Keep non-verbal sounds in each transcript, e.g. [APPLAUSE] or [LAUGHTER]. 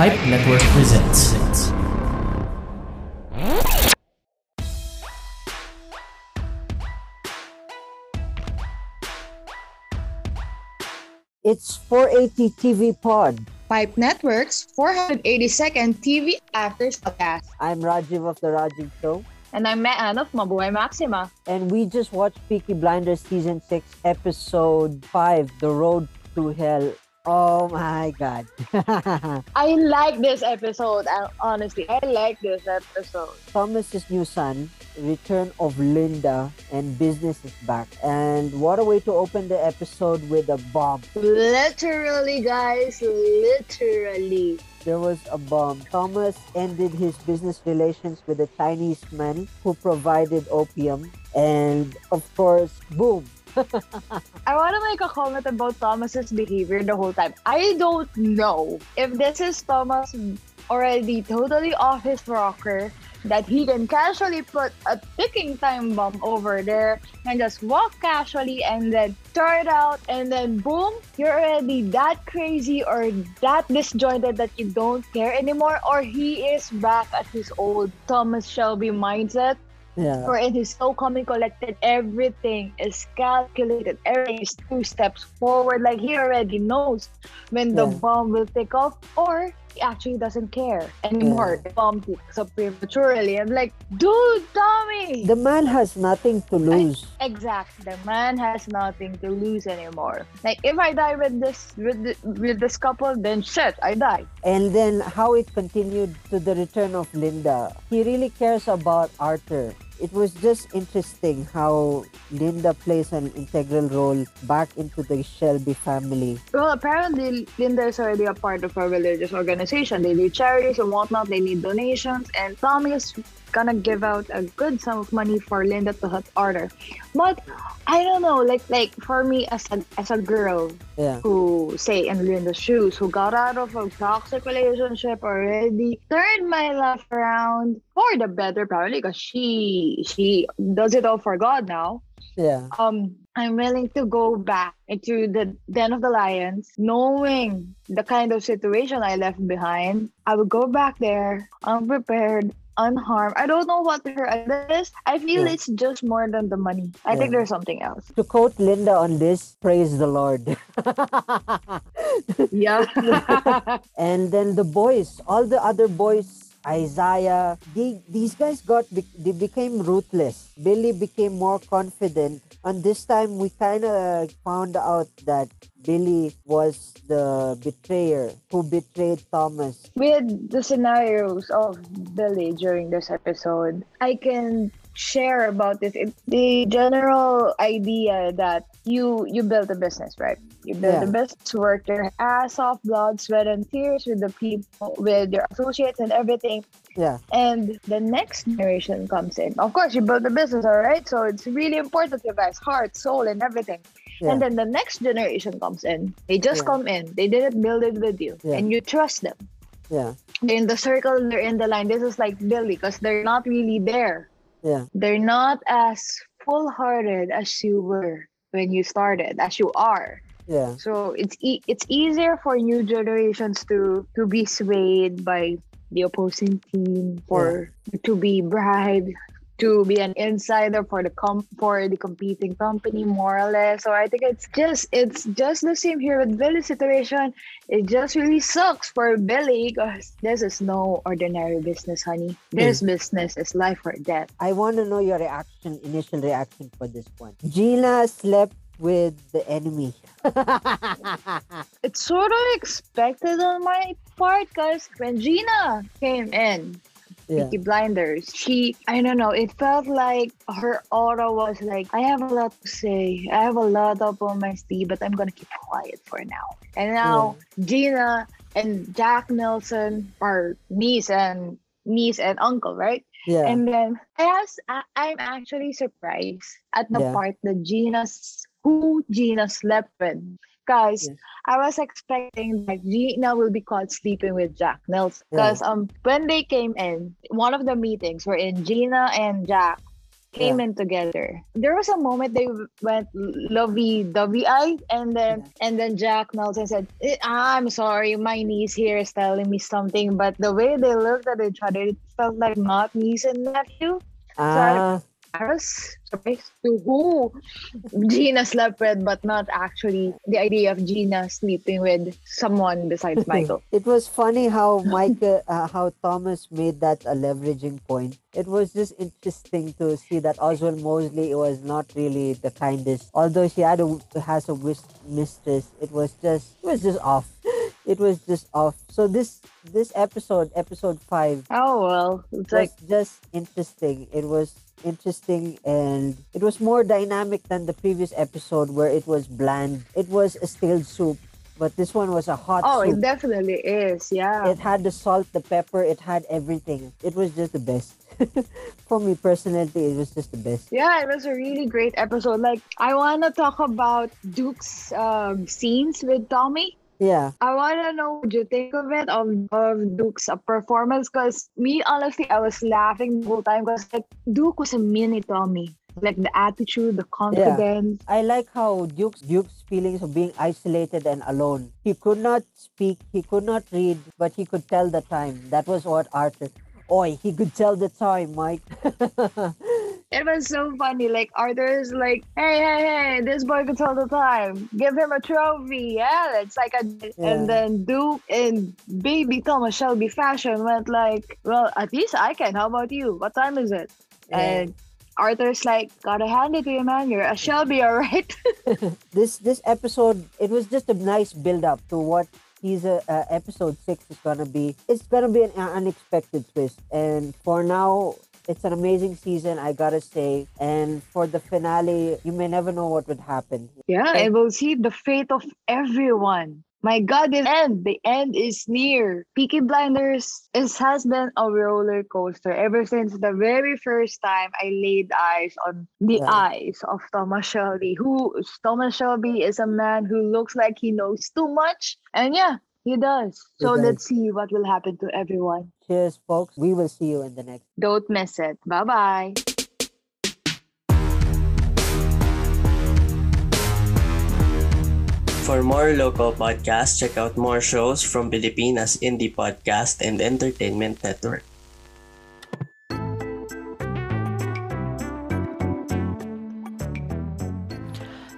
Pipe Network presents. It's 480 TV Pod. Pipe Network's 482nd TV After Podcast. I'm Rajiv of The Rajiv Show. And I'm Mean of Mabuhay Maxima. And we just watched Peaky Blinders Season 6, Episode 5, The Road to Hell. Oh my God. [LAUGHS] I like this episode. uh, Honestly, I like this episode. Thomas's new son, Return of Linda, and business is back. And what a way to open the episode with a bomb. Literally, guys. Literally. There was a bomb. Thomas ended his business relations with a Chinese man who provided opium. And of course, boom, I want to make a comment about Thomas's behavior the whole time. I don't know if this is Thomas already totally off his rocker that he can casually put a ticking time bomb over there and just walk casually and then it out and then boom, you're already that crazy or that disjointed that you don't care anymore or he is back at his old Thomas Shelby mindset yeah. wherein he's so calm and collected. Everything is calculated. Everything is two steps forward. Like he already knows when the Yeah. bomb will take off, or actually doesn't care anymore. Takes up prematurely. I'm like, dude, Tommy. The man has nothing to lose. Exactly, The man has nothing to lose anymore. Like if I die with this with with this couple, then shit, I die. And then how it continued to the return of Linda. He really cares about Arthur. It was just interesting how Linda plays an integral role back into the Shelby family. Well, apparently Linda is already a part of a religious organization. They do charities and whatnot. They need donations, and Tommy is gonna give out a good sum of money for Linda to help Arthur. But I don't know, like like for me as a as a girl Yeah. who say in Linda's shoes, who got out of a toxic relationship already, turned my life around for the better, probably because she she does it all for God now Yeah. um I'm willing to go back into the den of the lions, knowing the kind of situation I left behind. I would go back there unprepared, unharmed. I don't know what her agenda is. I feel Yeah. it's just more than the money. I think there's something else. To quote Linda on this, praise the Lord. [LAUGHS] Yeah. [LAUGHS] and then the boys, all the other boys, Isaiah, they, these guys got, they became ruthless. Billy became more confident. And this time we kind of found out that Billy was the betrayer who betrayed Thomas. With the scenarios of Billy during this episode, I can share about this. It, the general idea that you you build a business, right? You build Yeah. a business, work your ass off, blood, sweat, and tears with the people, with your associates and everything. Yeah, And the next generation comes in. Of course, you build a business, all right? So it's really important to you guys, heart, soul, and everything. yeah, And then the next generation comes in. They just Yeah. come in. They didn't build it with you, and you trust them yeah, in the circle, they're in the line. This is like Billy because they're not really there. Yeah, They're not as full hearted as you were when you started, as you are. yeah, So it's e- it's easier for new generations to to be swayed by the opposing team, for to be bribed, to be an insider for the com- for the competing company, more or less. So I think it's just it's just the same here with Billy's situation. It just really sucks for Billy because this is no ordinary business, honey. This hmm. business is life or death. I want to know your reaction, initial reaction for this one. Gina slept with the enemy. [LAUGHS] It's sort of expected on my part because when Gina came in, yeah, Peaky Blinders, she, I don't know, it felt like her aura was like, I have a lot to say. I have a lot up on my sleeve, but I'm going to keep quiet for now. And now Gina and Jack Nelson are niece and niece and uncle, right? yeah, And then as I, I'm actually surprised at the Yeah. part that Gina's who Gina slept with. Guys, Yes. I was expecting that Gina will be caught sleeping with Jack Nelson. Yeah. Because um when they came in, one of the meetings were in Gina and Jack came Yeah. in together. There was a moment they went lovey dovey eye, and then and then Jack Nelson said, "Eh, "I'm sorry, my niece here is telling me something." But the way they looked at each other, it felt like not niece and nephew. Ah, I surprised to who Gina slept with, but not actually the idea of Gina sleeping with someone besides [LAUGHS] Michael. it was funny how Michael, uh, how Thomas made that a leveraging point. It was just interesting to see that Oswald Mosley was not really the kindest. Although she had a has a mistress, it was just it was just off. [LAUGHS] It was just off. So this this episode, episode five, Oh well, it's was like just interesting. It was interesting and it was more dynamic than the previous episode where it was bland. It was a stale soup, but this one was a hot oh, soup. it definitely is. Yeah. It had the salt, the pepper, it had everything. It was just the best. [LAUGHS] For me personally, it was just the best. Yeah, it was a really great episode. Like, I want to talk about Duke's um, scenes with Tommy. Yeah. I want to know what you think of it, of, of Duke's uh, performance. Because me, honestly, I was laughing the whole time because like, Duke was a mini Tommy. Like the attitude, the confidence. Yeah. I like how Duke's Duke's feelings of being isolated and alone. He could not speak, he could not read, but he could tell the time. That was what Arthur. Oi, he could tell the time, Mike. [LAUGHS] It was so funny. Like Arthur's like, hey, hey, hey, this boy can tell the time. Give him a trophy. Yeah, it's like a. Yeah. And then Duke and baby Thomas Shelby Fashion went like, well, at least I can. How about you? What time is it? Yeah. And Arthur's like, gotta hand it to you, man. You're a Shelby, all right. [LAUGHS] [LAUGHS] this this episode it was just a nice build up to what season uh, episode 6 is gonna be it's gonna be an uh, unexpected twist and for now it's an amazing season i gotta say and for the finale you may never know what would happen yeah, and we'll see the fate of everyone. My God, the end. The end is near. Peaky Blinders is, has been a roller coaster ever since the very first time I laid eyes on the Yeah. eyes of Thomas Shelby. Who Thomas Shelby is a man who looks like he knows too much, and yeah, he does. He So does. let's see what will happen to everyone. Cheers folks we will see you in the next Don't miss it. Bye bye. For more local podcasts, check out more shows from Pilipinas Indie Podcast and Entertainment Network.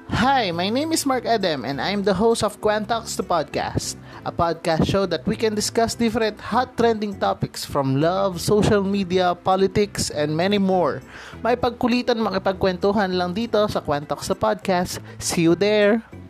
Hi, my name is Mark Adam and I'm the host of Quantox the Podcast, a podcast show that we can discuss different hot trending topics from love, social media, politics, and many more. May pagkulitan makipagkwentuhan lang dito sa Quantox the Podcast. See you there!